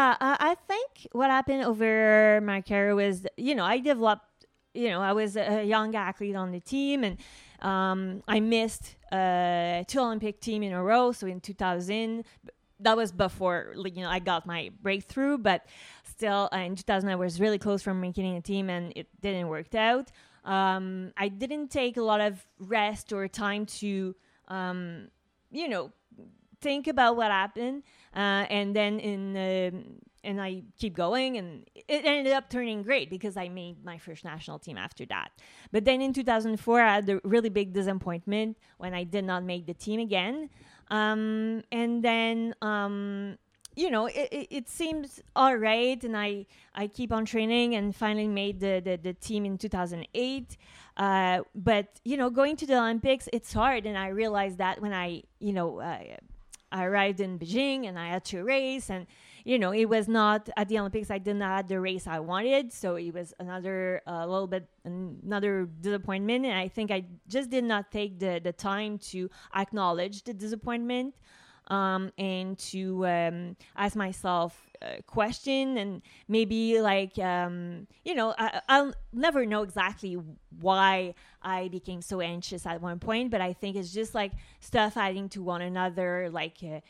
Yeah, I think what happened over my career was, you know, I developed, you know, I was a young athlete on the team and um, I missed uh, two Olympic team in a row. So in 2000, that was before, you know, I got my breakthrough, but still uh, in 2000, I was really close from making a team and it didn't work out. Um, I didn't take a lot of rest or time to, um, you know, think about what happened. Uh, and then in uh, and I keep going, and it ended up turning great because I made my first national team after that. But then in 2004, I had a really big disappointment when I did not make the team again. Um, and then um, you know, it, it, it, seems all right, and I I keep on training, and finally made the the, the team in 2008. Uh, but you know, going to the Olympics, it's hard, and I realized that when I you know uh, I arrived in Beijing and I had to race and you know it was not at the Olympics I did not have the race I wanted so it was another a uh, little bit another disappointment. And I think I just did not take the the time to acknowledge the disappointment um, and to um, ask myself question and maybe like um, you know I, i'll never know exactly why i became so anxious at one point but i think it's just like stuff adding to one another like uh, uh,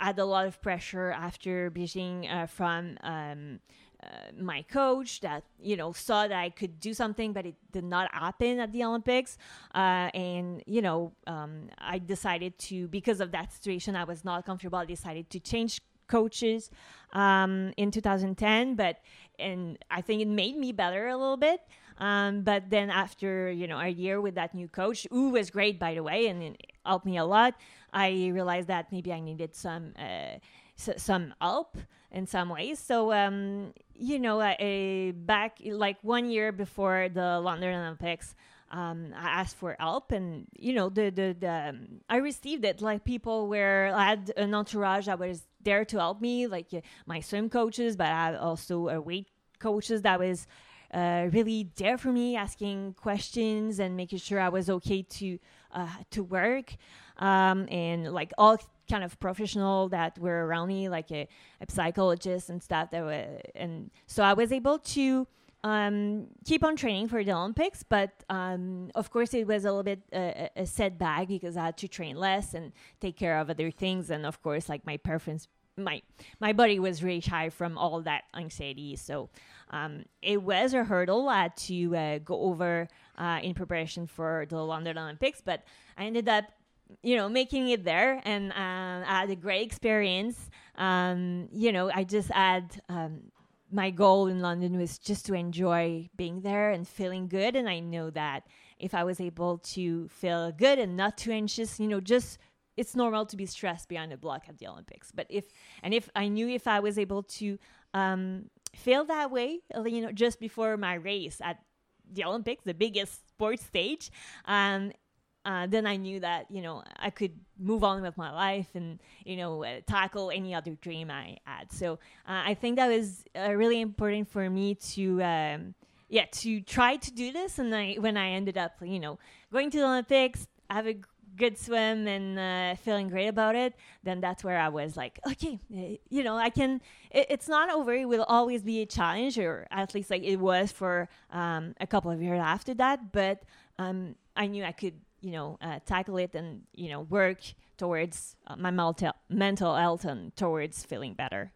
i had a lot of pressure after beijing uh, from um, uh, my coach that you know saw that I could do something, but it did not happen at the Olympics. Uh, and you know, um, I decided to because of that situation, I was not comfortable. I decided to change coaches um, in 2010, but and I think it made me better a little bit. Um, but then after you know a year with that new coach, who was great by the way, and it helped me a lot, I realized that maybe I needed some uh, some help in some ways. So, um, you know, back like one year before the London Olympics, um, I asked for help, and you know, the the, the um, I received it. Like people were I had an entourage that was there to help me, like uh, my swim coaches, but I also a weight coaches that was uh, really there for me, asking questions and making sure I was okay to uh, to work, um, and like all kind of professional that were around me, like a, a psychologist and stuff. That were, and so I was able to um, keep on training for the Olympics, but um, of course it was a little bit uh, a setback because I had to train less and take care of other things, and of course, like my preference, my my body was really high from all that anxiety. So um, it was a hurdle I had to uh, go over uh, in preparation for the London Olympics, but I ended up you know, making it there, and uh, I had a great experience. Um, you know, I just had um, my goal in London was just to enjoy being there and feeling good, and I know that if I was able to feel good and not too anxious, you know, just it's normal to be stressed behind a block at the Olympics. But if and if I knew if I was able to um, feel that way, you know, just before my race at the Olympics, the biggest sports stage, um, uh, then I knew that you know I could move on with my life and you know uh, tackle any other dream I had. So uh, I think that was uh, really important for me to. Um, yeah, to try to do this, and I, when I ended up, you know, going to the Olympics, have a good swim and uh, feeling great about it, then that's where I was like, okay, uh, you know, I can. It, it's not over. It will always be a challenge, or at least like it was for um, a couple of years after that. But um, I knew I could you know uh, tackle it and you know work towards uh, my mental mental health and towards feeling better